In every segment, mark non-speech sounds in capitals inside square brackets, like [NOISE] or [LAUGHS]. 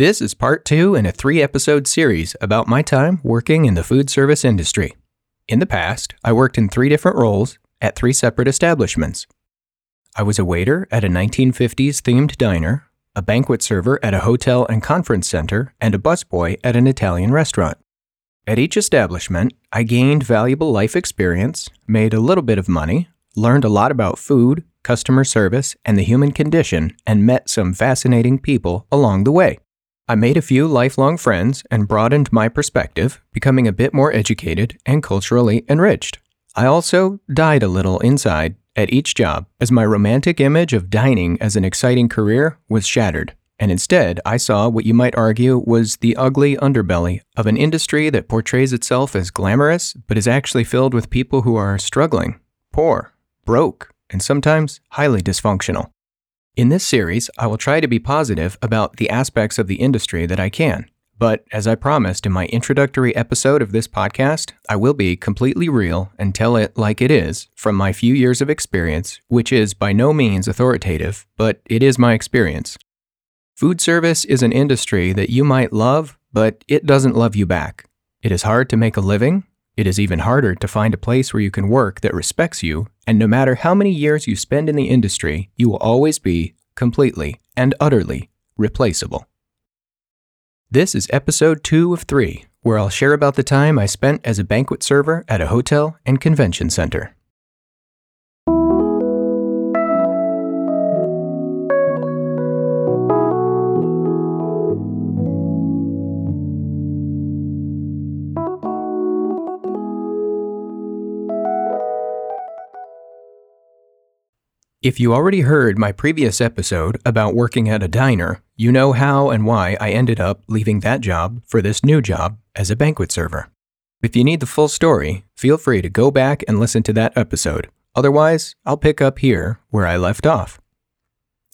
This is part two in a three episode series about my time working in the food service industry. In the past, I worked in three different roles at three separate establishments. I was a waiter at a 1950s themed diner, a banquet server at a hotel and conference center, and a busboy at an Italian restaurant. At each establishment, I gained valuable life experience, made a little bit of money, learned a lot about food, customer service, and the human condition, and met some fascinating people along the way. I made a few lifelong friends and broadened my perspective, becoming a bit more educated and culturally enriched. I also died a little inside at each job as my romantic image of dining as an exciting career was shattered. And instead, I saw what you might argue was the ugly underbelly of an industry that portrays itself as glamorous, but is actually filled with people who are struggling, poor, broke, and sometimes highly dysfunctional. In this series, I will try to be positive about the aspects of the industry that I can. But as I promised in my introductory episode of this podcast, I will be completely real and tell it like it is from my few years of experience, which is by no means authoritative, but it is my experience. Food service is an industry that you might love, but it doesn't love you back. It is hard to make a living, it is even harder to find a place where you can work that respects you, and no matter how many years you spend in the industry, you will always be completely and utterly replaceable. This is episode two of three, where I'll share about the time I spent as a banquet server at a hotel and convention center. If you already heard my previous episode about working at a diner, you know how and why I ended up leaving that job for this new job as a banquet server. If you need the full story, feel free to go back and listen to that episode. Otherwise, I'll pick up here where I left off.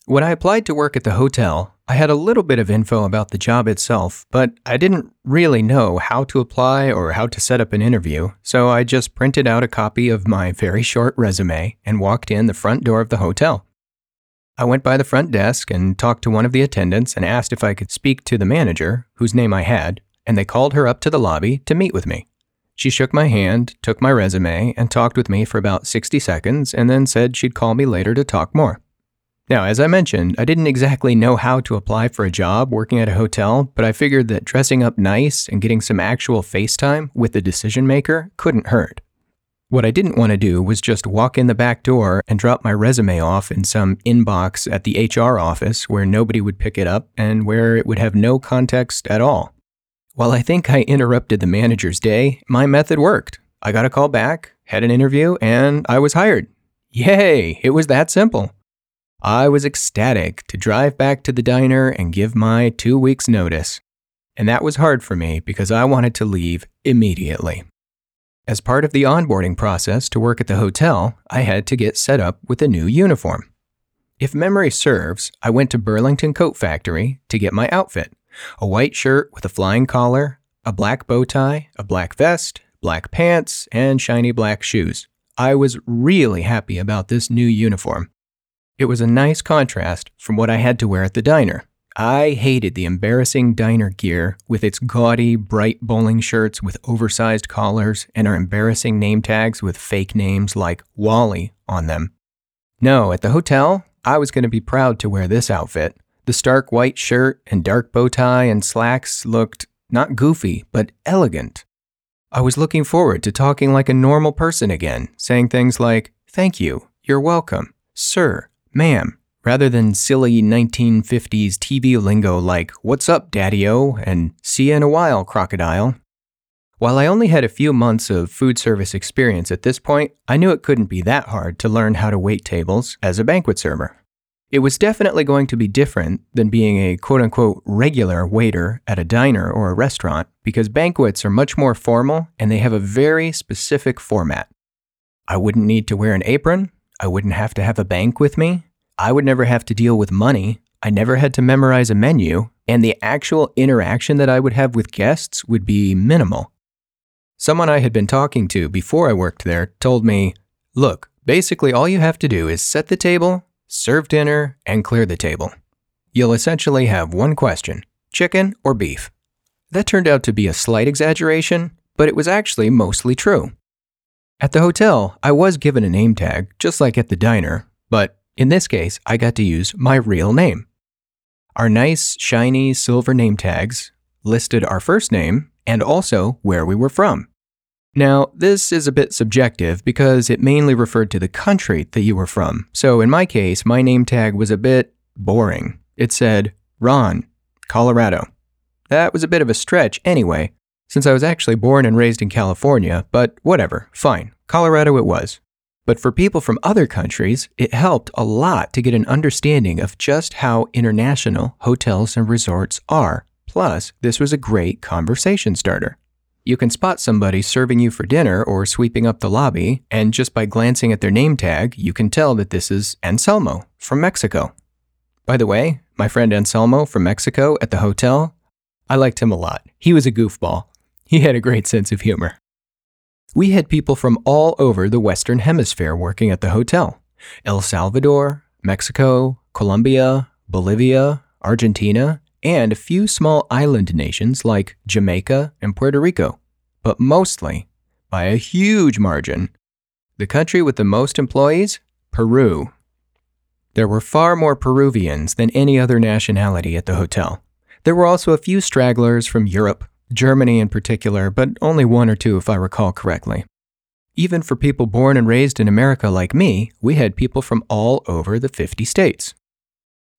When I applied to work at the hotel, I had a little bit of info about the job itself, but I didn't really know how to apply or how to set up an interview, so I just printed out a copy of my very short resume and walked in the front door of the hotel. I went by the front desk and talked to one of the attendants and asked if I could speak to the manager, whose name I had, and they called her up to the lobby to meet with me. She shook my hand, took my resume, and talked with me for about 60 seconds, and then said she'd call me later to talk more. Now, as I mentioned, I didn't exactly know how to apply for a job working at a hotel, but I figured that dressing up nice and getting some actual face time with the decision maker couldn't hurt. What I didn't want to do was just walk in the back door and drop my resume off in some inbox at the HR office where nobody would pick it up and where it would have no context at all. While I think I interrupted the manager's day, my method worked. I got a call back, had an interview, and I was hired. Yay! It was that simple. I was ecstatic to drive back to the diner and give my two weeks' notice. And that was hard for me because I wanted to leave immediately. As part of the onboarding process to work at the hotel, I had to get set up with a new uniform. If memory serves, I went to Burlington Coat Factory to get my outfit a white shirt with a flying collar, a black bow tie, a black vest, black pants, and shiny black shoes. I was really happy about this new uniform. It was a nice contrast from what I had to wear at the diner. I hated the embarrassing diner gear with its gaudy, bright bowling shirts with oversized collars and our embarrassing name tags with fake names like Wally on them. No, at the hotel, I was going to be proud to wear this outfit. The stark white shirt and dark bow tie and slacks looked not goofy, but elegant. I was looking forward to talking like a normal person again, saying things like, Thank you, you're welcome, sir, ma'am, rather than silly 1950s TV lingo like, What's up, Daddy O, and See you in a while, crocodile. While I only had a few months of food service experience at this point, I knew it couldn't be that hard to learn how to wait tables as a banquet server. It was definitely going to be different than being a quote unquote regular waiter at a diner or a restaurant because banquets are much more formal and they have a very specific format. I wouldn't need to wear an apron, I wouldn't have to have a bank with me. I would never have to deal with money. I never had to memorize a menu, and the actual interaction that I would have with guests would be minimal. Someone I had been talking to before I worked there told me, Look, basically all you have to do is set the table, serve dinner, and clear the table. You'll essentially have one question chicken, or beef. That turned out to be a slight exaggeration, but it was actually mostly true. At the hotel, I was given a name tag, just like at the diner, but in this case, I got to use my real name. Our nice, shiny silver name tags listed our first name and also where we were from. Now, this is a bit subjective because it mainly referred to the country that you were from. So in my case, my name tag was a bit boring. It said, Ron, Colorado. That was a bit of a stretch anyway, since I was actually born and raised in California, but whatever, fine. Colorado it was. But for people from other countries, it helped a lot to get an understanding of just how international hotels and resorts are. Plus, this was a great conversation starter. You can spot somebody serving you for dinner or sweeping up the lobby, and just by glancing at their name tag, you can tell that this is Anselmo from Mexico. By the way, my friend Anselmo from Mexico at the hotel, I liked him a lot. He was a goofball. He had a great sense of humor. We had people from all over the Western Hemisphere working at the hotel El Salvador, Mexico, Colombia, Bolivia, Argentina, and a few small island nations like Jamaica and Puerto Rico. But mostly, by a huge margin, the country with the most employees, Peru. There were far more Peruvians than any other nationality at the hotel. There were also a few stragglers from Europe, Germany in particular, but only one or two if I recall correctly. Even for people born and raised in America like me, we had people from all over the 50 states.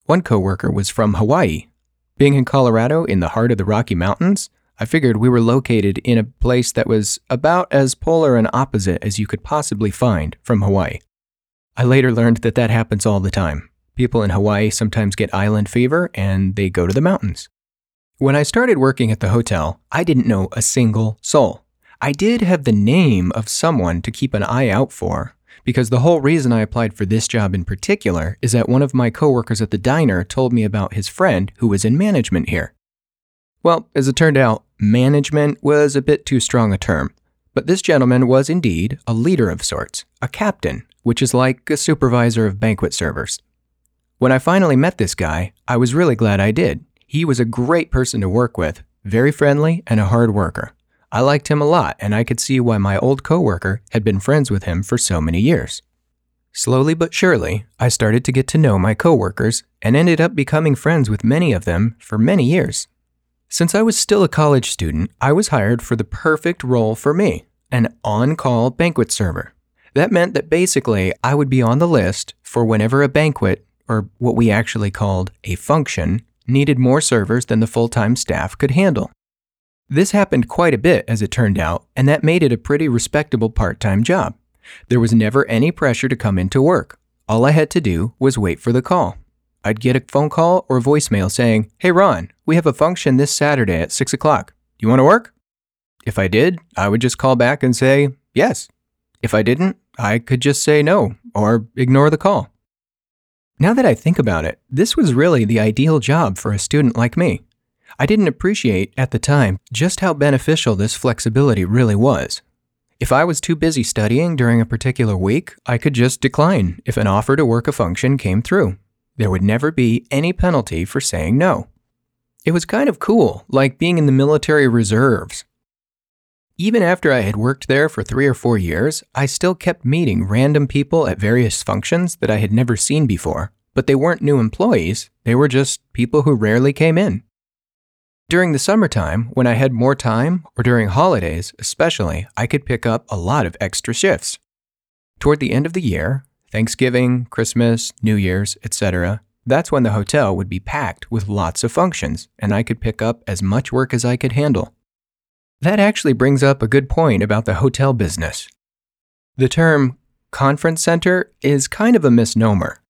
One coworker was from Hawaii. Being in Colorado, in the heart of the Rocky Mountains, I figured we were located in a place that was about as polar and opposite as you could possibly find from Hawaii. I later learned that that happens all the time. People in Hawaii sometimes get island fever and they go to the mountains. When I started working at the hotel, I didn't know a single soul. I did have the name of someone to keep an eye out for, because the whole reason I applied for this job in particular is that one of my coworkers at the diner told me about his friend who was in management here. Well, as it turned out, management was a bit too strong a term, but this gentleman was indeed a leader of sorts, a captain, which is like a supervisor of banquet servers. When I finally met this guy, I was really glad I did, he was a great person to work with, very friendly and a hard worker. I liked him a lot, and I could see why my old coworker had been friends with him for so many years. Slowly but surely, I started to get to know my coworkers and ended up becoming friends with many of them for many years. Since I was still a college student, I was hired for the perfect role for me an on call banquet server. That meant that basically I would be on the list for whenever a banquet, or what we actually called a function, needed more servers than the full time staff could handle. This happened quite a bit, as it turned out, and that made it a pretty respectable part time job. There was never any pressure to come into work. All I had to do was wait for the call. I'd get a phone call or voicemail saying, Hey Ron, we have a function this Saturday at 6 o'clock. Do you want to work? If I did, I would just call back and say, Yes. If I didn't, I could just say no or ignore the call. Now that I think about it, this was really the ideal job for a student like me. I didn't appreciate at the time just how beneficial this flexibility really was. If I was too busy studying during a particular week, I could just decline if an offer to work a function came through. There would never be any penalty for saying no. It was kind of cool, like being in the military reserves. Even after I had worked there for three or four years, I still kept meeting random people at various functions that I had never seen before, but they weren't new employees, they were just people who rarely came in. During the summertime, when I had more time, or during holidays especially, I could pick up a lot of extra shifts. Toward the end of the year, Thanksgiving, Christmas, New Year's, etc., that's when the hotel would be packed with lots of functions, and I could pick up as much work as I could handle. That actually brings up a good point about the hotel business. The term conference center is kind of a misnomer.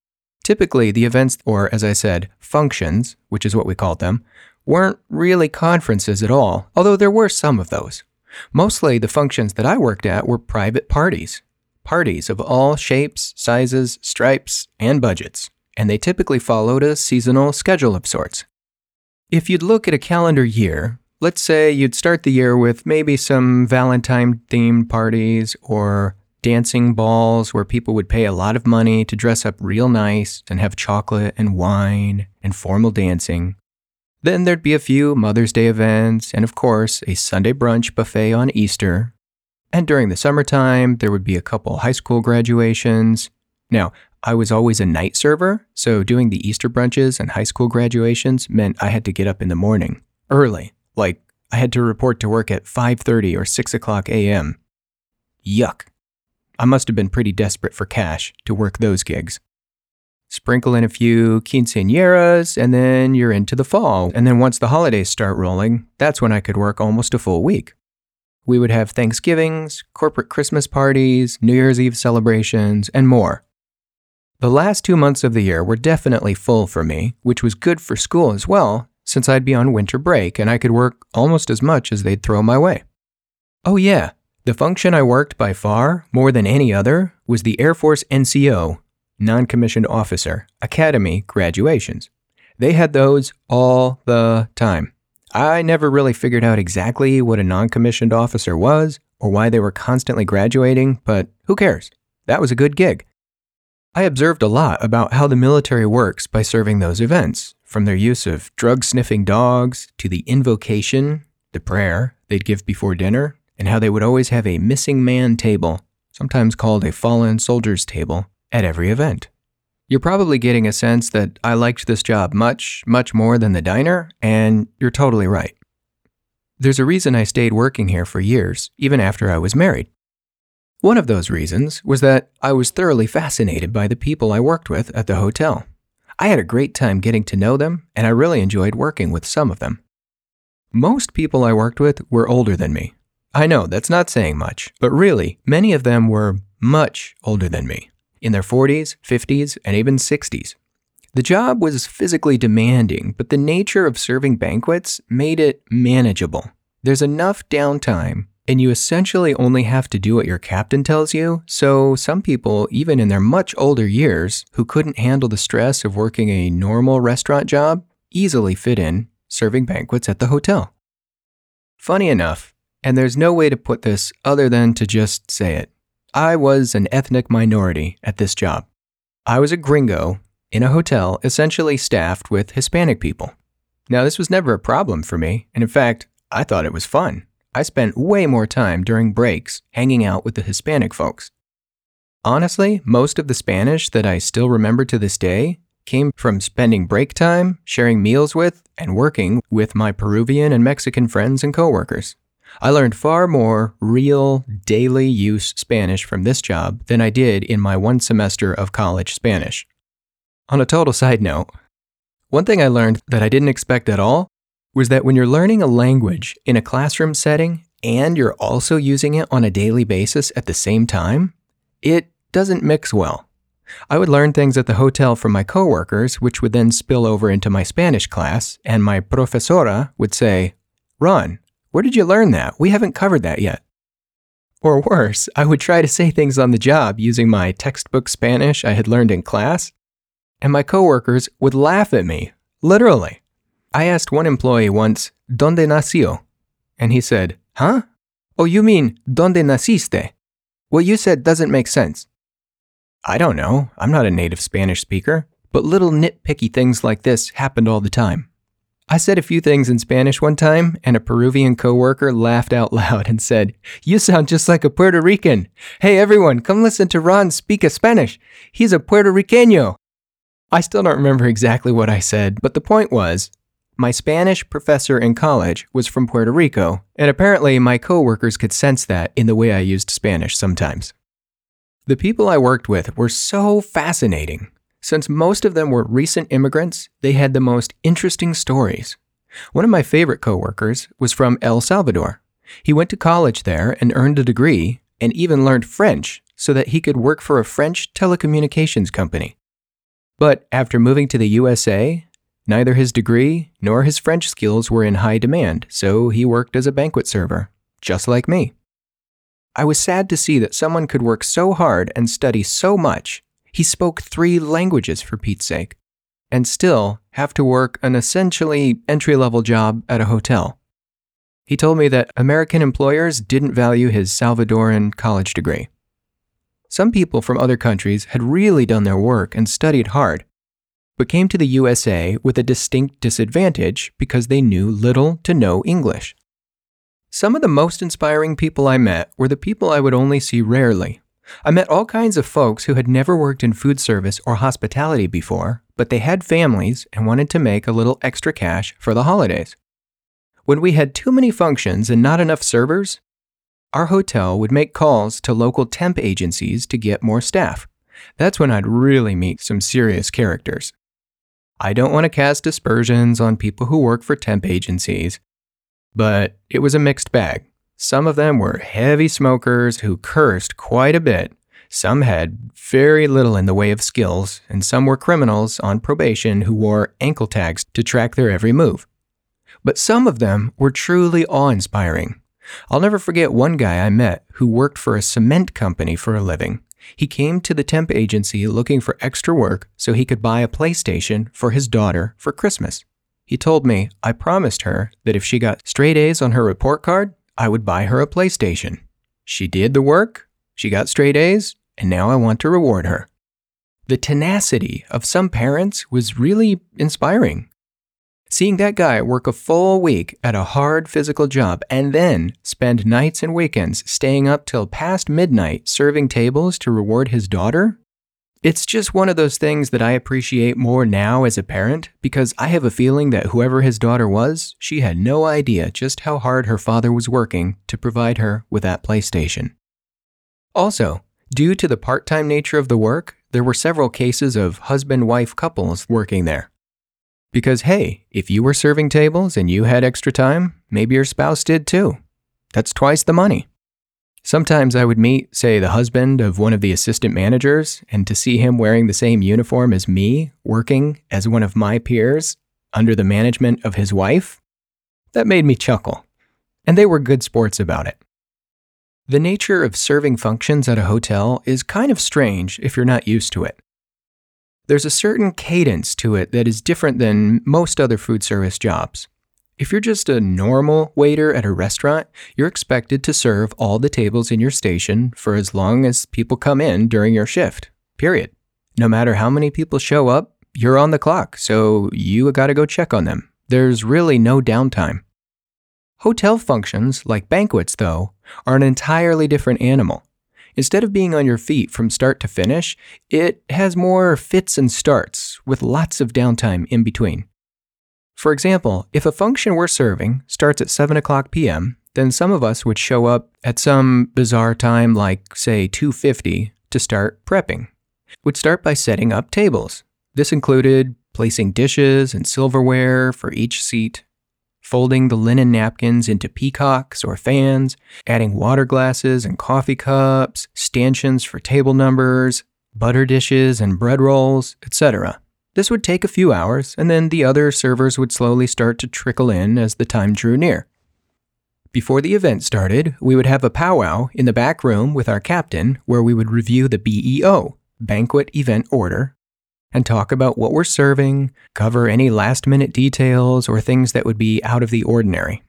Typically, the events, or as I said, functions, which is what we called them, weren't really conferences at all, although there were some of those. Mostly the functions that I worked at were private parties. Parties of all shapes, sizes, stripes, and budgets, and they typically followed a seasonal schedule of sorts. If you'd look at a calendar year, Let's say you'd start the year with maybe some Valentine themed parties or dancing balls where people would pay a lot of money to dress up real nice and have chocolate and wine and formal dancing. Then there'd be a few Mother's Day events, and of course, a Sunday brunch buffet on Easter. And during the summertime, there would be a couple high school graduations. Now, I was always a night server, so doing the Easter brunches and high school graduations meant I had to get up in the morning, early, like I had to report to work at 5:30 or 6 o'clock a.m. Yuck. I must have been pretty desperate for cash to work those gigs. Sprinkle in a few quinceañeras, and then you're into the fall. And then once the holidays start rolling, that's when I could work almost a full week. We would have Thanksgivings, corporate Christmas parties, New Year's Eve celebrations, and more. The last two months of the year were definitely full for me, which was good for school as well, since I'd be on winter break and I could work almost as much as they'd throw my way. Oh, yeah, the function I worked by far, more than any other, was the Air Force NCO, non commissioned officer, academy graduations. They had those all the time. I never really figured out exactly what a non commissioned officer was or why they were constantly graduating, but who cares? That was a good gig. I observed a lot about how the military works by serving those events, from their use of drug sniffing dogs to the invocation, the prayer they'd give before dinner, and how they would always have a missing man table, sometimes called a fallen soldier's table, at every event. You're probably getting a sense that I liked this job much, much more than the diner, and you're totally right. There's a reason I stayed working here for years, even after I was married. One of those reasons was that I was thoroughly fascinated by the people I worked with at the hotel. I had a great time getting to know them, and I really enjoyed working with some of them. Most people I worked with were older than me. I know that's not saying much, but really, many of them were much older than me, in their 40s, 50s, and even 60s. The job was physically demanding, but the nature of serving banquets made it manageable. There's enough downtime and you essentially only have to do what your captain tells you. So, some people, even in their much older years, who couldn't handle the stress of working a normal restaurant job, easily fit in serving banquets at the hotel. Funny enough, and there's no way to put this other than to just say it, I was an ethnic minority at this job. I was a gringo in a hotel essentially staffed with Hispanic people. Now, this was never a problem for me, and in fact, I thought it was fun. I spent way more time during breaks hanging out with the Hispanic folks. Honestly, most of the Spanish that I still remember to this day came from spending break time, sharing meals with, and working with my Peruvian and Mexican friends and coworkers. I learned far more real, daily use Spanish from this job than I did in my one semester of college Spanish. On a total side note, one thing I learned that I didn't expect at all was that when you're learning a language in a classroom setting and you're also using it on a daily basis at the same time, it doesn't mix well. I would learn things at the hotel from my coworkers, which would then spill over into my Spanish class, and my profesora would say, Ron, where did you learn that? We haven't covered that yet. Or worse, I would try to say things on the job using my textbook Spanish I had learned in class, and my coworkers would laugh at me, literally. I asked one employee once, ¿Dónde nació? And he said, Huh? Oh, you mean, ¿Dónde naciste? What you said doesn't make sense. I don't know. I'm not a native Spanish speaker, but little nitpicky things like this happened all the time. I said a few things in Spanish one time, and a Peruvian coworker laughed out loud and said, You sound just like a Puerto Rican. Hey, everyone, come listen to Ron speak a Spanish. He's a Puerto Riqueño. I still don't remember exactly what I said, but the point was, my Spanish professor in college was from Puerto Rico, and apparently my coworkers could sense that in the way I used Spanish sometimes. The people I worked with were so fascinating. Since most of them were recent immigrants, they had the most interesting stories. One of my favorite coworkers was from El Salvador. He went to college there and earned a degree and even learned French so that he could work for a French telecommunications company. But after moving to the USA, Neither his degree nor his French skills were in high demand, so he worked as a banquet server, just like me. I was sad to see that someone could work so hard and study so much. He spoke three languages for Pete's sake, and still have to work an essentially entry level job at a hotel. He told me that American employers didn't value his Salvadoran college degree. Some people from other countries had really done their work and studied hard, but came to the USA with a distinct disadvantage because they knew little to no English. Some of the most inspiring people I met were the people I would only see rarely. I met all kinds of folks who had never worked in food service or hospitality before, but they had families and wanted to make a little extra cash for the holidays. When we had too many functions and not enough servers, our hotel would make calls to local temp agencies to get more staff. That's when I'd really meet some serious characters. I don't want to cast aspersions on people who work for temp agencies, but it was a mixed bag. Some of them were heavy smokers who cursed quite a bit. Some had very little in the way of skills, and some were criminals on probation who wore ankle tags to track their every move but some of them were truly awe inspiring. I'll never forget one guy I met who worked for a cement company for a living. He came to the temp agency looking for extra work so he could buy a PlayStation for his daughter for Christmas. He told me I promised her that if she got straight A's on her report card, I would buy her a PlayStation. She did the work, she got straight A's, and now I want to reward her. The tenacity of some parents was really inspiring. Seeing that guy work a full week at a hard physical job and then spend nights and weekends staying up till past midnight serving tables to reward his daughter, it's just one of those things that I appreciate more now as a parent because I have a feeling that whoever his daughter was, she had no idea just how hard her father was working to provide her with that PlayStation. Also, due to the part time nature of the work, there were several cases of husband wife couples working there. Because, hey, if you were serving tables and you had extra time, maybe your spouse did too. That's twice the money. Sometimes I would meet, say, the husband of one of the assistant managers, and to see him wearing the same uniform as me, working as one of my peers under the management of his wife, that made me chuckle. And they were good sports about it. The nature of serving functions at a hotel is kind of strange if you're not used to it there's a certain cadence to it that is different than most other food service jobs. If you're just a normal waiter at a restaurant, you're expected to serve all the tables in your station for as long as people come in during your shift, period. No matter how many people show up, you're on the clock, so you gotta go check on them. There's really no downtime. Hotel functions, like banquets, though, are an entirely different animal. Instead of being on your feet from start to finish, it has more fits and starts with lots of downtime in between. For example, if a function we're serving starts at 7 o'clock p.m., then some of us would show up at some bizarre time like, say, 2.50 to start prepping. We'd start by setting up tables. This included placing dishes and silverware for each seat, folding the linen napkins into peacocks or fans, adding water glasses and coffee cups, stanchions for table numbers, butter dishes and bread rolls, etc. This would take a few hours, and then the other servers would slowly start to trickle in as the time drew near. Before the event started, we would have a powwow in the back room with our captain where we would review the BEO, Banquet Event Order, and talk about what we're serving, cover any last minute details or things that would be out of the ordinary.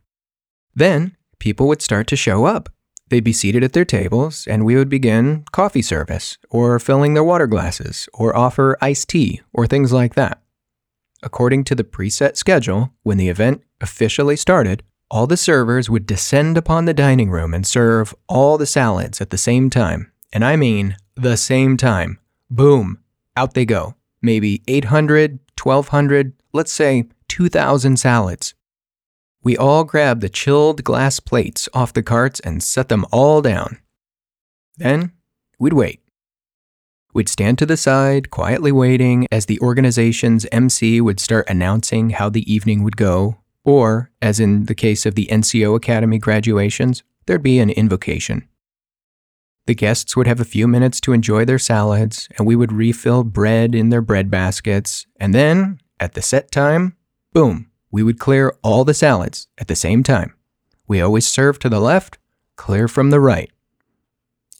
Then, people would start to show up. They'd be seated at their tables, and we would begin coffee service, or filling their water glasses, or offer iced tea, or things like that. According to the preset schedule, when the event officially started, all the servers would descend upon the dining room and serve all the salads at the same time. And I mean the same time. Boom, out they go maybe 800, 1200, let's say 2000 salads. We all grabbed the chilled glass plates off the carts and set them all down. Then we'd wait. We'd stand to the side, quietly waiting as the organization's MC would start announcing how the evening would go, or, as in the case of the NCO Academy graduations, there'd be an invocation. The guests would have a few minutes to enjoy their salads, and we would refill bread in their bread baskets. And then, at the set time, boom, we would clear all the salads at the same time. We always serve to the left, clear from the right.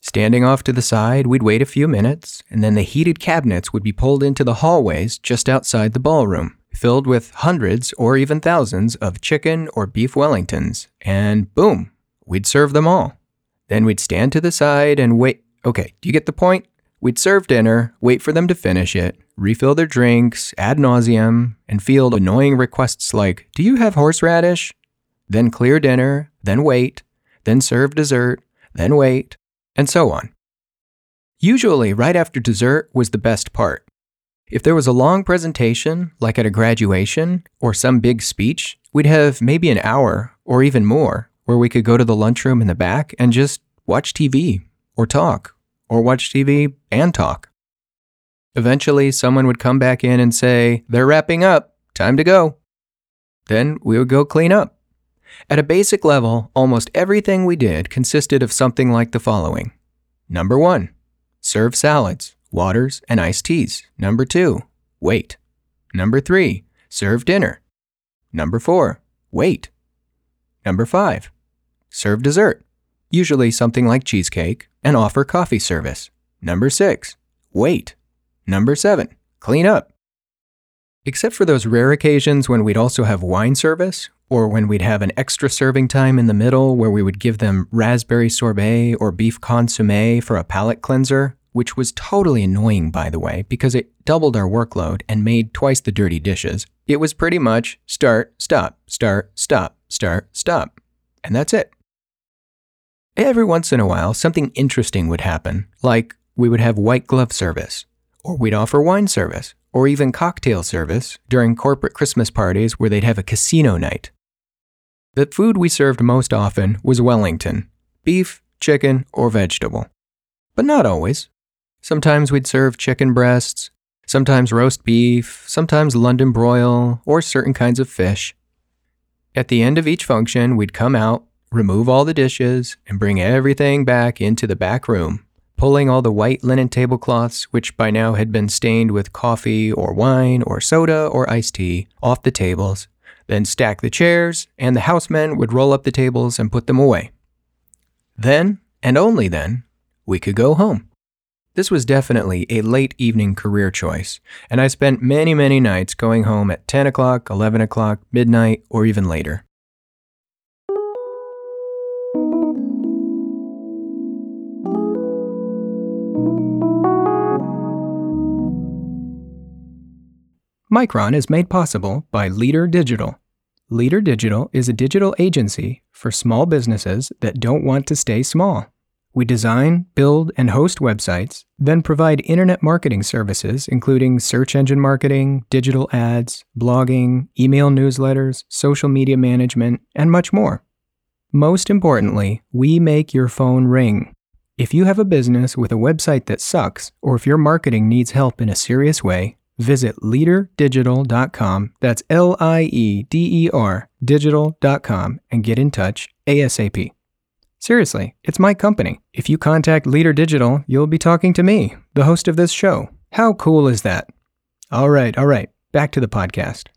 Standing off to the side, we'd wait a few minutes, and then the heated cabinets would be pulled into the hallways just outside the ballroom, filled with hundreds or even thousands of chicken or beef Wellingtons, and boom, we'd serve them all. Then we'd stand to the side and wait. Okay, do you get the point? We'd serve dinner, wait for them to finish it, refill their drinks ad nauseum, and field annoying requests like, Do you have horseradish? Then clear dinner, then wait, then serve dessert, then wait, and so on. Usually, right after dessert was the best part. If there was a long presentation, like at a graduation or some big speech, we'd have maybe an hour or even more where we could go to the lunchroom in the back and just watch TV or talk or watch TV and talk. Eventually, someone would come back in and say, They're wrapping up, time to go. Then we would go clean up. At a basic level, almost everything we did consisted of something like the following Number one, serve salads, waters, and iced teas. Number two, wait. Number three, serve dinner. Number four, wait. Number five, serve dessert, usually something like cheesecake, and offer coffee service. Number six, wait. Number seven, clean up. Except for those rare occasions when we'd also have wine service, or when we'd have an extra serving time in the middle where we would give them raspberry sorbet or beef consomme for a palate cleanser, which was totally annoying, by the way, because it doubled our workload and made twice the dirty dishes. It was pretty much start, stop, start, stop, start, stop. And that's it. Every once in a while, something interesting would happen, like we would have white glove service, or we'd offer wine service, or even cocktail service during corporate Christmas parties where they'd have a casino night. The food we served most often was Wellington beef, chicken, or vegetable. But not always. Sometimes we'd serve chicken breasts, sometimes roast beef, sometimes London broil, or certain kinds of fish. At the end of each function, we'd come out, remove all the dishes, and bring everything back into the back room, pulling all the white linen tablecloths, which by now had been stained with coffee or wine or soda or iced tea, off the tables, then stack the chairs, and the housemen would roll up the tables and put them away. Then, and only then, we could go home. This was definitely a late evening career choice, and I spent many, many nights going home at 10 o'clock, 11 o'clock, midnight, or even later. Micron is made possible by Lieder Digital. Lieder Digital is a digital agency for small businesses that don't want to stay small. We design, build, and host websites, then provide internet marketing services, including search engine marketing, digital ads, blogging, email newsletters, social media management, and much more. Most importantly, we make your phone ring. If you have a business with a website that sucks, or if your marketing needs help in a serious way, visit liederdigital.com. That's L I E D E R digital.com and get in touch ASAP. Seriously, it's my company. If you contact Lieder Digital, you'll be talking to me, the host of this show. How cool is that? All right, all right, back to the podcast.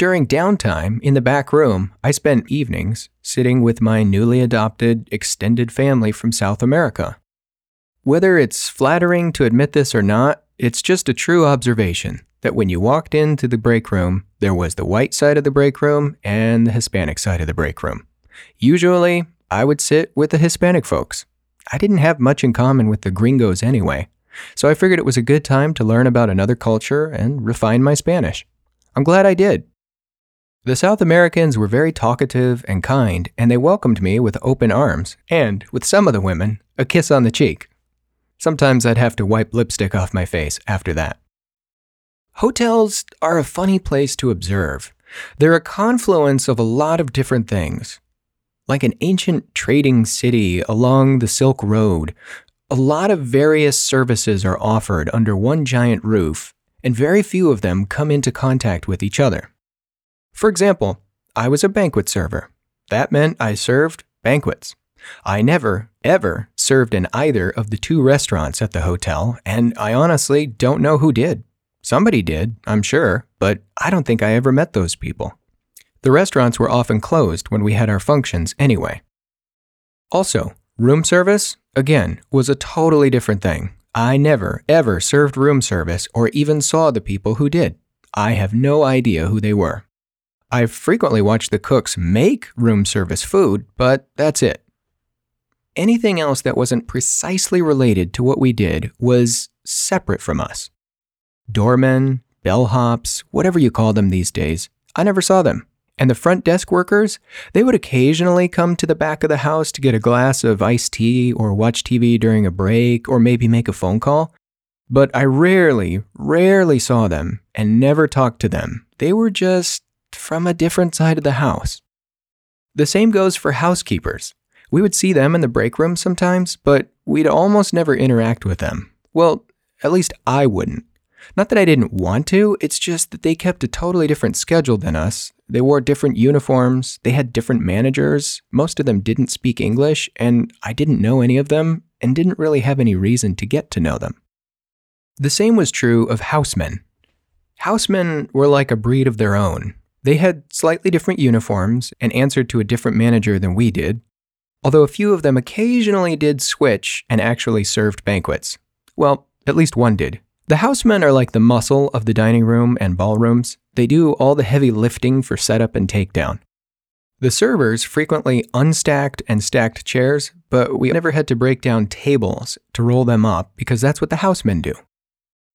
During downtime in the back room, I spent evenings sitting with my newly adopted extended family from South America. Whether it's flattering to admit this or not, it's just a true observation that when you walked into the break room, there was the white side of the break room and the Hispanic side of the break room. Usually, I would sit with the Hispanic folks. I didn't have much in common with the gringos anyway, so I figured it was a good time to learn about another culture and refine my Spanish. I'm glad I did. The South Americans were very talkative and kind, and they welcomed me with open arms, and, with some of the women, a kiss on the cheek. Sometimes I'd have to wipe lipstick off my face after that. Hotels are a funny place to observe. They're a confluence of a lot of different things. Like an ancient trading city along the Silk Road, a lot of various services are offered under one giant roof, and very few of them come into contact with each other. For example, I was a banquet server. That meant I served banquets. I never, ever served in either of the two restaurants at the hotel, and I honestly don't know who did. Somebody did, I'm sure, but I don't think I ever met those people. The restaurants were often closed when we had our functions anyway. Also, room service, again, was a totally different thing. I never, ever served room service or even saw the people who did. I have no idea who they were. I've frequently watched the cooks make room service food, but that's it. Anything else that wasn't precisely related to what we did was separate from us. Doormen, bellhops, whatever you call them these days, I never saw them. And the front desk workers, they would occasionally come to the back of the house to get a glass of iced tea or watch TV during a break or maybe make a phone call. But I rarely, rarely saw them and never talked to them. They were just from a different side of the house. The same goes for housekeepers. We would see them in the break room sometimes, but we'd almost never interact with them. Well, at least I wouldn't. Not that I didn't want to, it's just that they kept a totally different schedule than us. They wore different uniforms, they had different managers, most of them didn't speak English, and I didn't know any of them and didn't really have any reason to get to know them. The same was true of housemen. Housemen were like a breed of their own. They had slightly different uniforms and answered to a different manager than we did, although a few of them occasionally did switch and actually served banquets. Well, at least one did. The housemen are like the muscle of the dining room and ballrooms. They do all the heavy lifting for setup and takedown. The servers frequently unstacked and stacked chairs, but we never had to break down tables to roll them up because that's what the housemen do.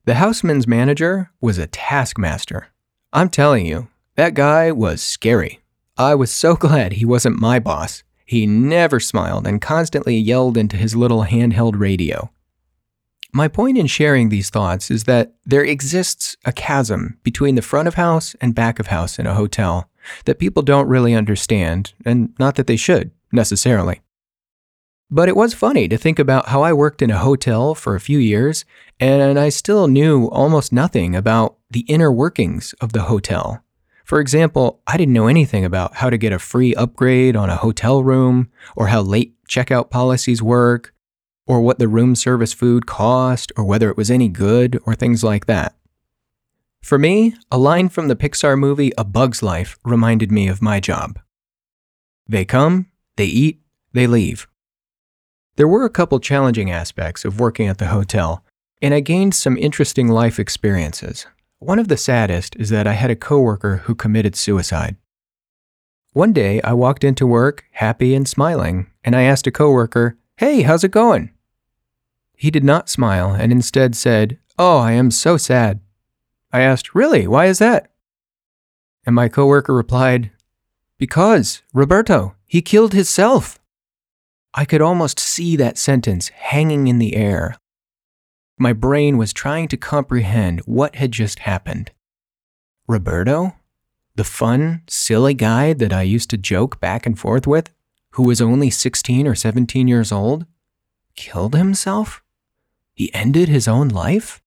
The houseman's manager was a taskmaster. I'm telling you, that guy was scary. I was so [LAUGHS] glad he wasn't my boss. He never smiled and constantly yelled into his little handheld radio. My point in sharing these thoughts is that there exists a chasm between the front of house and back of house in a hotel that people don't really understand, and not that they should, necessarily. But it was funny to think about how I worked in a hotel for a few years, and I still knew almost nothing about the inner workings of the hotel. For example, I didn't know anything about how to get a free upgrade on a hotel room, or how late checkout policies work, or what the room service food cost, or whether it was any good, or things like that. For me, a line from the Pixar movie A Bug's Life reminded me of my job. They come, they eat, they leave. There were a couple challenging aspects of working at the hotel, and I gained some interesting life experiences. One of the saddest is that I had a coworker who committed suicide. One day, I walked into work happy and smiling, and I asked a coworker, "Hey, how's it going?" He did not smile and instead said, Oh, I am so sad. I asked, Really? Why is that? And my coworker replied, Because, Roberto, he killed himself. I could almost see that sentence hanging in the air. My brain was trying to comprehend what had just happened. Roberto? The fun, silly guy that I used to joke back and forth with, who was only 16 or 17 years old, killed himself? He ended his own life?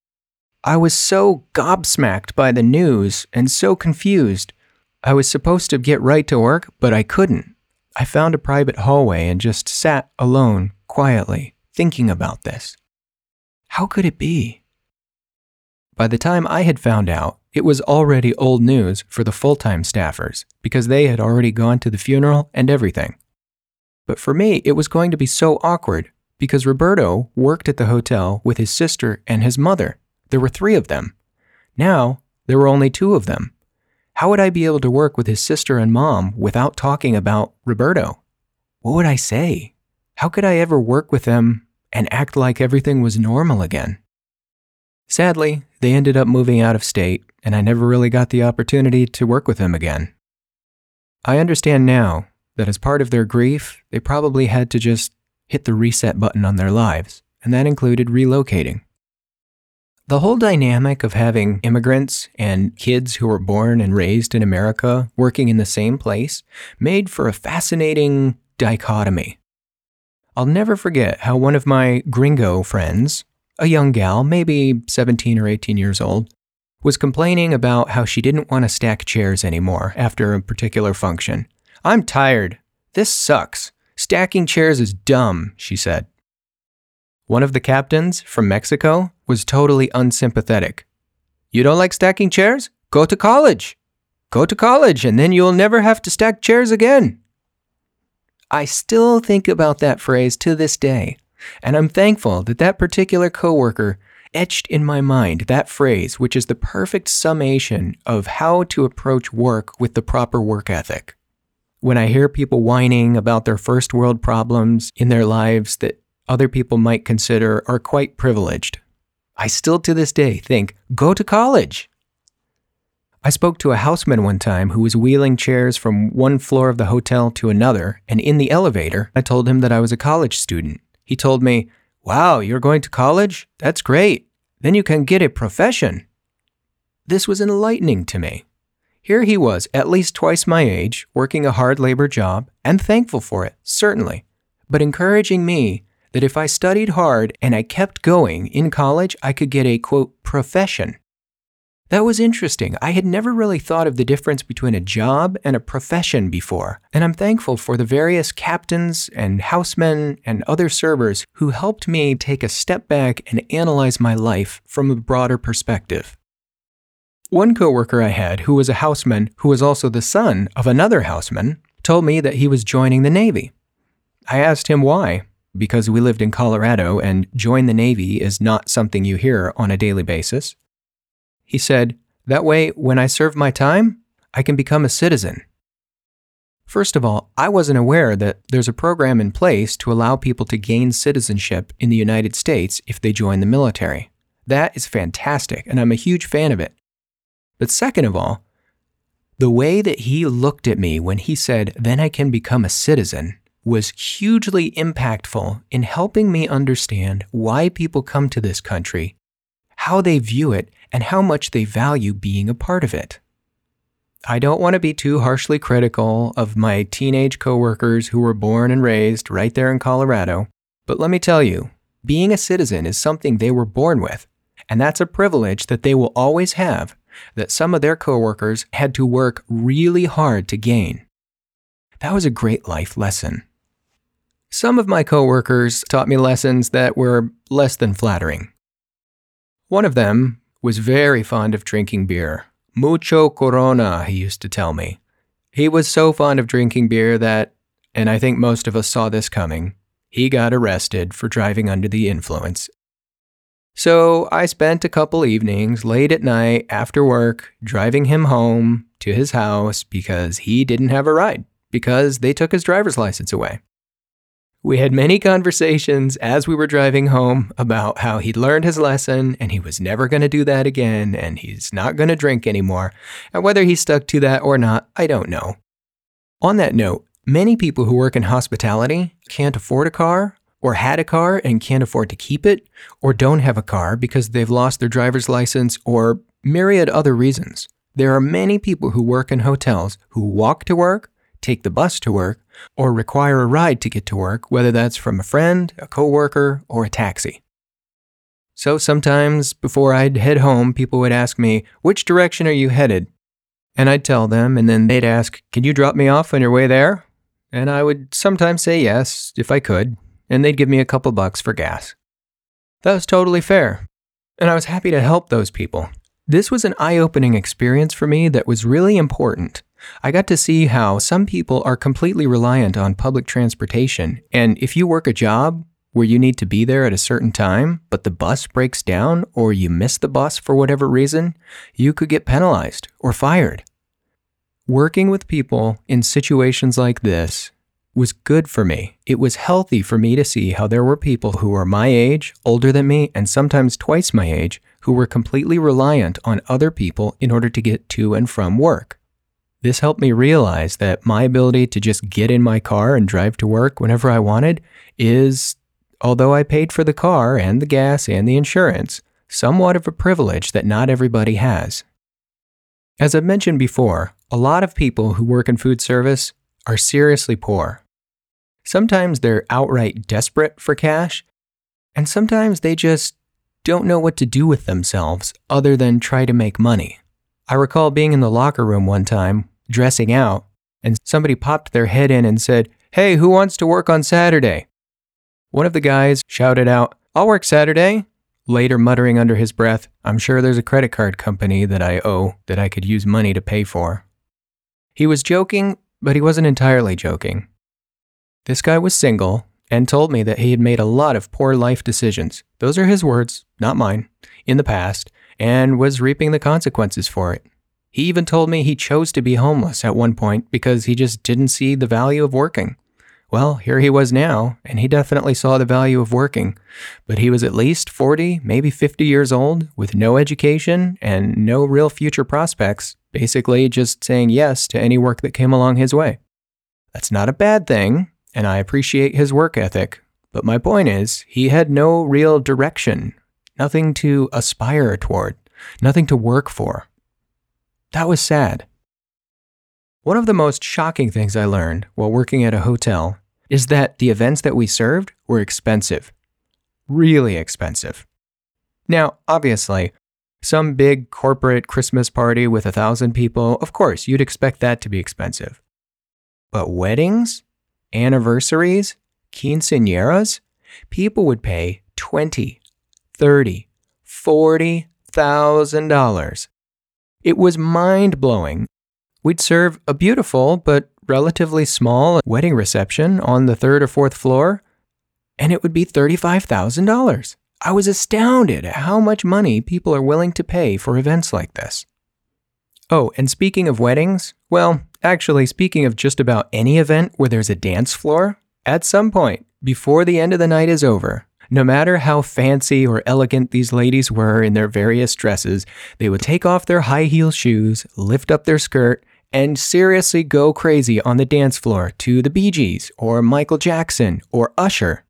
I was so gobsmacked by the news and so confused. I was supposed to get right to work, but I couldn't. I found a private hallway and just sat alone, quietly, thinking about this. How could it be? By the time I had found out, it was already old news for the full time staffers because they had already gone to the funeral and everything. But for me, it was going to be so awkward because Roberto worked at the hotel with his sister and his mother. There were three of them. Now, there were only two of them. How would I be able to work with his sister and mom without talking about Roberto? What would I say? How could I ever work with them and act like everything was normal again? Sadly, they ended up moving out of state, and I never really got the opportunity to work with them again. I understand now that as part of their grief, they probably had to just hit the reset button on their lives, and that included relocating. The whole dynamic of having immigrants and kids who were born and raised in America working in the same place made for a fascinating dichotomy. I'll never forget how one of my gringo friends, a young gal, maybe 17 or 18 years old, was complaining about how she didn't want to stack chairs anymore after a particular function. I'm tired. This sucks. Stacking chairs is dumb, she said. One of the captains from Mexico was totally unsympathetic. You don't like stacking chairs? Go to college. Go to college, and then you'll never have to stack chairs again. I still think about that phrase to this day, and I'm thankful that that particular coworker etched in my mind that phrase, which is the perfect summation of how to approach work with the proper work ethic. When I hear people whining about their first world problems in their lives that other people might consider are quite privileged, I still to this day think, go to college. I spoke to a houseman one time who was wheeling chairs from one floor of the hotel to another, and in the elevator, I told him that I was a college student. He told me, Wow, you're going to college? That's great. Then you can get a profession. This was enlightening to me. Here he was, at least twice my age, working a hard labor job, and thankful for it, certainly, but encouraging me that if I studied hard and I kept going in college, I could get a quote, profession. That was interesting. I had never really thought of the difference between a job and a profession before, and I'm thankful for the various captains and housemen and other servers who helped me take a step back and analyze my life from a broader perspective. One coworker I had, who was a houseman who was also the son of another houseman, told me that he was joining the Navy. I asked him why, because we lived in Colorado and join the Navy is not something you hear on a daily basis. He said, That way, when I serve my time, I can become a citizen. First of all, I wasn't aware that there's a program in place to allow people to gain citizenship in the United States if they join the military. That is fantastic, and I'm a huge fan of it. But second of all, the way that he looked at me when he said, Then I can become a citizen, was hugely impactful in helping me understand why people come to this country, how they view it, and how much they value being a part of it. I don't want to be too harshly critical of my teenage coworkers who were born and raised right there in Colorado, but let me tell you, being a citizen is something they were born with, and that's a privilege that they will always have that some of their coworkers had to work really hard to gain. That was a great life lesson. Some of my coworkers taught me lessons that were less than flattering. One of them was very fond of drinking beer. Mucho Corona, he used to tell me. He was so fond of drinking beer that, and I think most of us saw this coming, he got arrested for driving under the influence. So I spent a couple evenings late at night after work driving him home to his house because he didn't have a ride, because they took his driver's license away. We had many conversations as we were driving home about how he'd learned his lesson and he was never going to do that again and he's not going to drink anymore. And whether he stuck to that or not, I don't know. On that note, many people who work in hospitality can't afford a car or had a car and can't afford to keep it or don't have a car because they've lost their driver's license or myriad other reasons. There are many people who work in hotels who walk to work, take the bus to work, or require a ride to get to work, whether that's from a friend, a coworker, or a taxi. So sometimes before I'd head home, people would ask me, Which direction are you headed? And I'd tell them, and then they'd ask, Can you drop me off on your way there? And I would sometimes say yes, if I could, and they'd give me a couple bucks for gas. That was totally fair, and I was happy to help those people. This was an eye opening experience for me that was really important I got to see how some people are completely reliant on public transportation, and if you work a job where you need to be there at a certain time, but the bus breaks down or you miss the bus for whatever reason, you could get penalized or fired. Working with people in situations like this was good for me. It was healthy for me to see how there were people who were my age, older than me, and sometimes twice my age, who were completely reliant on other people in order to get to and from work. This helped me realize that my ability to just get in my car and drive to work whenever I wanted is, although I paid for the car and the gas and the insurance, somewhat of a privilege that not everybody has. As I've mentioned before, a lot of people who work in food service are seriously poor. Sometimes they're outright desperate for cash, and sometimes they just don't know what to do with themselves other than try to make money. I recall being in the locker room one time, dressing out, and somebody popped their head in and said, Hey, who wants to work on Saturday? One of the guys shouted out, I'll work Saturday, later muttering under his breath, I'm sure there's a credit card company that I owe that I could use money to pay for. He was joking, but he wasn't entirely joking. This guy was single and told me that he had made a lot of poor life decisions. Those are his words, not mine, in the past, and was reaping the consequences for it. He even told me he chose to be homeless at one point because he just didn't see the value of working. Well, here he was now, and he definitely saw the value of working. But he was at least 40, maybe 50 years old, with no education and no real future prospects, basically just saying yes to any work that came along his way. That's not a bad thing, and I appreciate his work ethic. But my point is, he had no real direction, nothing to aspire toward, nothing to work for. That was sad. One of the most shocking things I learned while working at a hotel is that the events that we served were expensive. Really expensive. Now, obviously, some big corporate Christmas party with a thousand people, of course, you'd expect that to be expensive. But weddings, anniversaries, quinceañeras, people would pay twenty, thirty, forty thousand dollars. It was mind blowing We'd serve a beautiful but relatively small wedding reception on the third or fourth floor, and it would be $35,000. I was astounded at how much money people are willing to pay for events like this. Oh, and speaking of weddings, well, actually, speaking of just about any event where there's a dance floor, at some point, before the end of the night is over, no matter how fancy or elegant these ladies were in their various dresses, they would take off their high heel shoes, lift up their skirt, and seriously go crazy on the dance floor to the Bee Gees or Michael Jackson or Usher.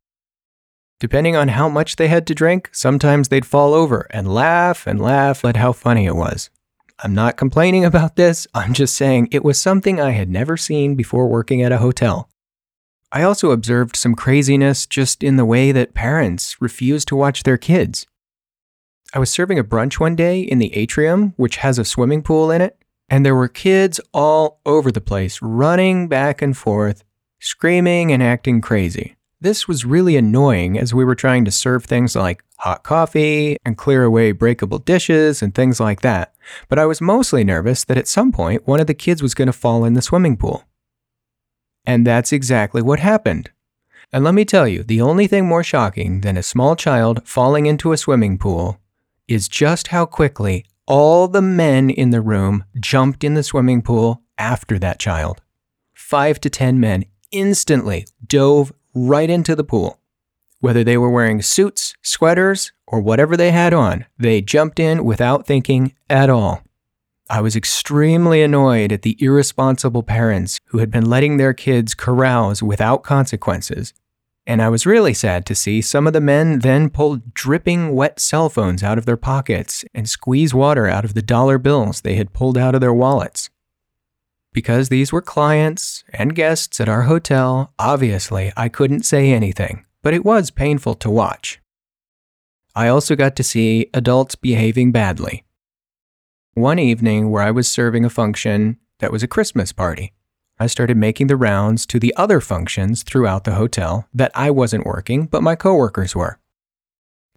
Depending on how much they had to drink, sometimes they'd fall over and laugh and laugh at how funny it was. I'm not complaining about this, I'm just saying it was something I had never seen before working at a hotel. I also observed some craziness just in the way that parents refuse to watch their kids. I was serving a brunch one day in the atrium, which has a swimming pool in it, and there were kids all over the place running back and forth, screaming and acting crazy. This was really annoying as we were trying to serve things like hot coffee and clear away breakable dishes and things like that. But I was mostly nervous that at some point one of the kids was going to fall in the swimming pool. And that's exactly what happened. And let me tell you, the only thing more shocking than a small child falling into a swimming pool is just how quickly all the men in the room jumped in the swimming pool after that child. Five to 10 men instantly dove right into the pool. Whether they were wearing suits, sweaters, or whatever they had on, they jumped in without thinking at all. I was extremely annoyed at the irresponsible parents who had been letting their kids carouse without consequences and I was really sad to see some of the men then pull dripping wet cell phones out of their pockets and squeeze water out of the dollar bills they had pulled out of their wallets. Because these were clients and guests at our hotel, obviously I couldn't say anything, but it was painful to watch. I also got to see adults behaving badly. One evening where I was serving a function that was a Christmas party. I started making the rounds to the other functions throughout the hotel that I wasn't working, but my coworkers were.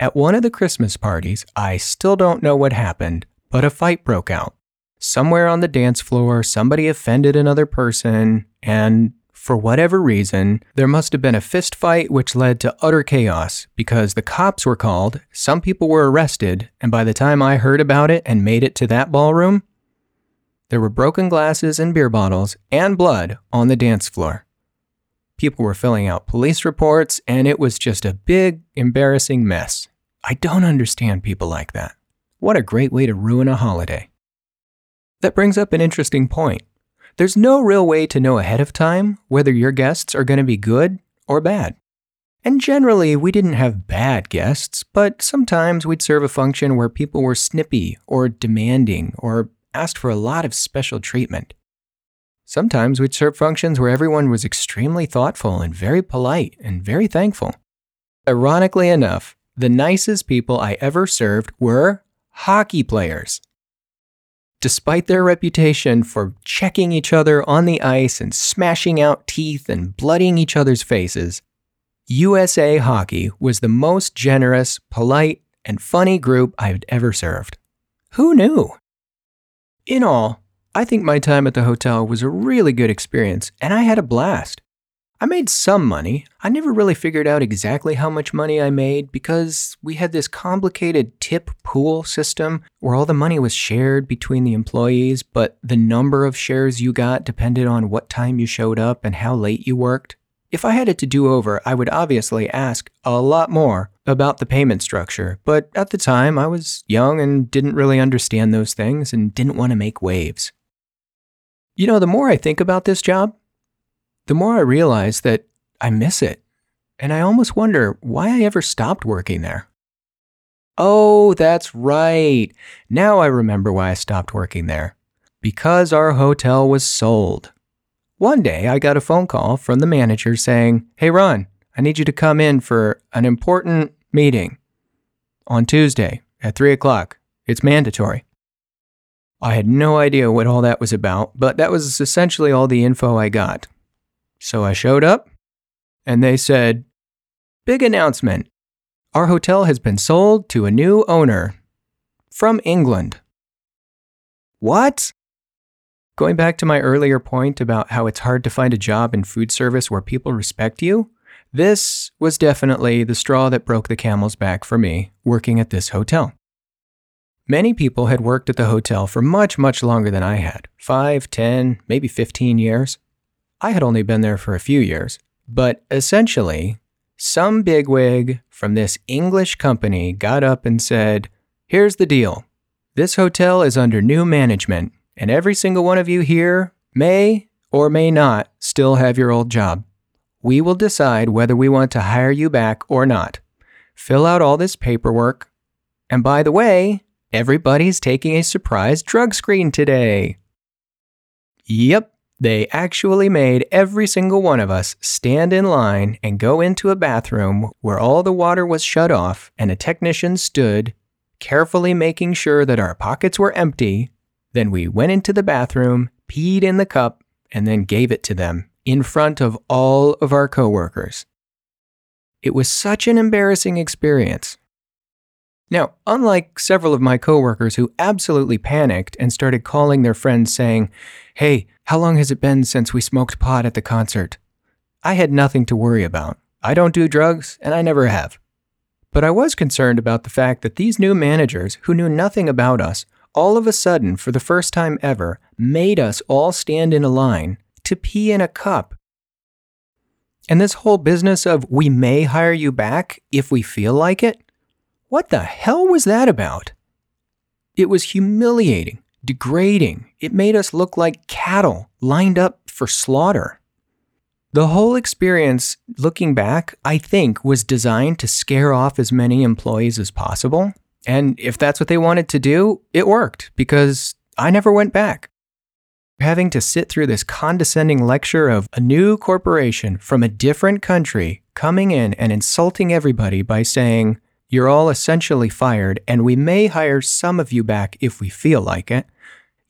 At one of the Christmas parties, I still don't know what happened, but a fight broke out. Somewhere on the dance floor, somebody offended another person, and for whatever reason, there must have been a fist fight which led to utter chaos because the cops were called, some people were arrested, and by the time I heard about it and made it to that ballroom, there were broken glasses and beer bottles and blood on the dance floor. People were filling out police reports, and it was just a big, embarrassing mess. I don't understand people like that. What a great way to ruin a holiday. That brings up an interesting point. There's no real way to know ahead of time whether your guests are going to be good or bad. And generally, we didn't have bad guests, but sometimes we'd serve a function where people were snippy or demanding or asked for a lot of special treatment. Sometimes we'd serve functions where everyone was extremely thoughtful and very polite and very thankful. Ironically enough, the nicest people I ever served were hockey players. Despite their reputation for checking each other on the ice and smashing out teeth and bloodying each other's faces, USA Hockey was the most generous, polite, and funny group I've ever served. Who knew? In all, I think my time at the hotel was a really good experience and I had a blast. I made some money. I never really figured out exactly how much money I made because we had this complicated tip pool system where all the money was shared between the employees, but the number of shares you got depended on what time you showed up and how late you worked. If I had it to do over, I would obviously ask a lot more about the payment structure, but at the time I was young and didn't really understand those things and didn't want to make waves. You know, the more I think about this job, the more I realize that I miss it. And I almost wonder why I ever stopped working there. Oh, that's right. Now I remember why I stopped working there. Because our hotel was sold. One day I got a phone call from the manager saying, Hey, Ron, I need you to come in for an important meeting on Tuesday at 3 o'clock. It's mandatory. I had no idea what all that was about, but that was essentially all the info I got. So I showed up, and they said, Big announcement. Our hotel has been sold to a new owner from England. What? Going back to my earlier point about how it's hard to find a job in food service where people respect you, this was definitely the straw that broke the camel's back for me working at this hotel. Many people had worked at the hotel for much, much longer than I had five, ten, maybe 15 years. I had only been there for a few years, but essentially, some bigwig from this English company got up and said, Here's the deal. This hotel is under new management, and every single one of you here may or may not still have your old job. We will decide whether we want to hire you back or not. Fill out all this paperwork. And by the way, everybody's taking a surprise drug screen today. Yep, they actually made every single one of us stand in line and go into a bathroom where all the water was shut off and a technician stood, carefully making sure that our pockets were empty. Then we went into the bathroom, peed in the cup, and then gave it to them in front of all of our coworkers. It was such an embarrassing experience. Now, unlike several of my coworkers who absolutely panicked and started calling their friends saying, Hey, how long has it been since we smoked pot at the concert? I had nothing to worry about. I don't do drugs, and I never have. But I was concerned about the fact that these new managers, who knew nothing about us, all of a sudden, for the first time ever, made us all stand in a line to pee in a cup. And this whole business of we may hire you back if we feel like it, what the hell was that about? It was humiliating degrading. It made us look like cattle lined up for slaughter. The whole experience, looking back, I think was designed to scare off as many employees as possible. And if that's what they wanted to do, it worked because I never went back. Having to sit through this condescending lecture of a new corporation from a different country coming in and insulting everybody by saying, You're all essentially fired, and we may hire some of you back if we feel like it.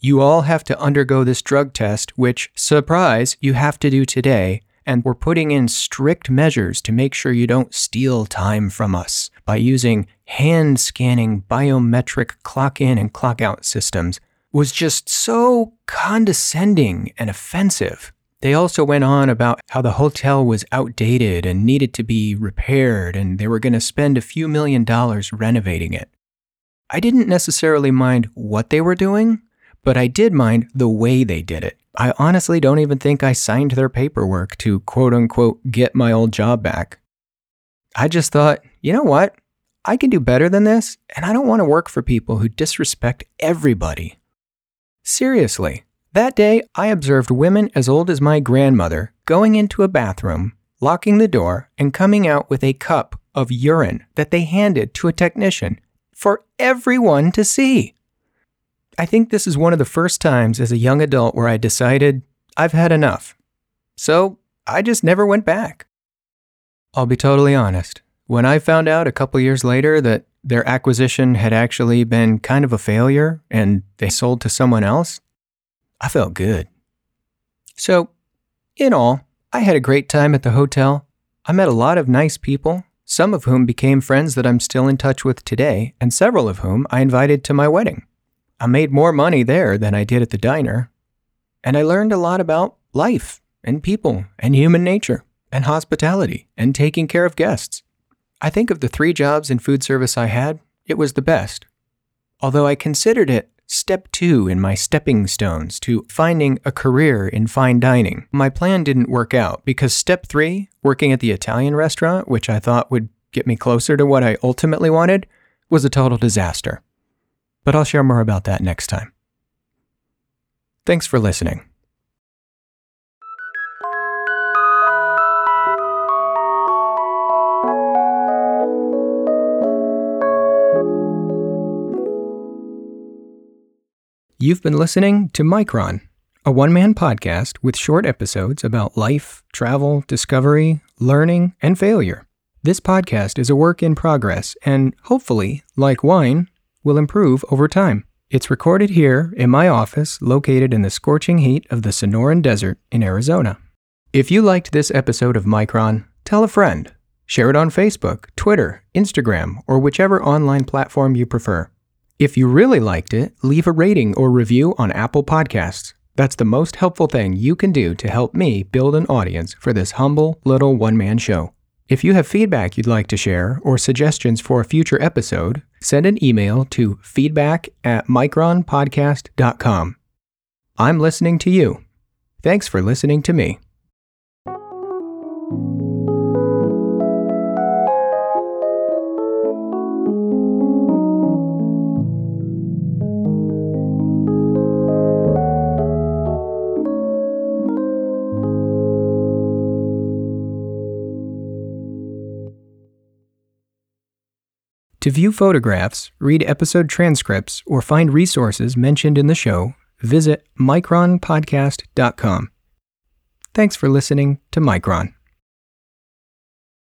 You all have to undergo this drug test, which, surprise, you have to do today, and we're putting in strict measures to make sure you don't steal time from us by using hand scanning biometric clock in and clock out systems was just so condescending and offensive. They also went on about how the hotel was outdated and needed to be repaired, and they were going to spend a few million dollars renovating it. I didn't necessarily mind what they were doing, but I did mind the way they did it. I honestly don't even think I signed their paperwork to quote unquote get my old job back. I just thought, you know what? I can do better than this, and I don't want to work for people who disrespect everybody. Seriously, that day I observed women as old as my grandmother going into a bathroom, locking the door, and coming out with a cup of urine that they handed to a technician for everyone to see. I think this is one of the first times as a young adult where I decided I've had enough. So I just never went back. I'll be totally honest. When I found out a couple years later that their acquisition had actually been kind of a failure and they sold to someone else, I felt good. So, in all, I had a great time at the hotel. I met a lot of nice people, some of whom became friends that I'm still in touch with today, and several of whom I invited to my wedding. I made more money there than I did at the diner. And I learned a lot about life and people and human nature. and hospitality and taking care of guests. I think of the three jobs in food service I had, it was the best. Although I considered it step two in my stepping stones to finding a career in fine dining, my plan didn't work out because step three, working at the Italian restaurant, which I thought would get me closer to what I ultimately wanted, was a total disaster. But I'll share more about that next time. Thanks for listening. You've been listening to Micron, a one man podcast with short episodes about life, travel, discovery, learning, and failure. This podcast is a work in progress and hopefully, like wine, will improve over time. It's recorded here in my office located in the scorching heat of the Sonoran Desert in Arizona. If you liked this episode of Micron, tell a friend. Share it on Facebook, Twitter, Instagram, or whichever online platform you prefer. If you really liked it, leave a rating or review on Apple Podcasts. That's the most helpful thing you can do to help me build an audience for this humble little one man show. If you have feedback you'd like to share or suggestions for a future episode, send an email to feedback at micronpodcast.com. I'm listening to you. Thanks for listening to me. To view photographs, read episode transcripts, or find resources mentioned in the show, visit micronpodcast.com. Thanks for listening to Micron.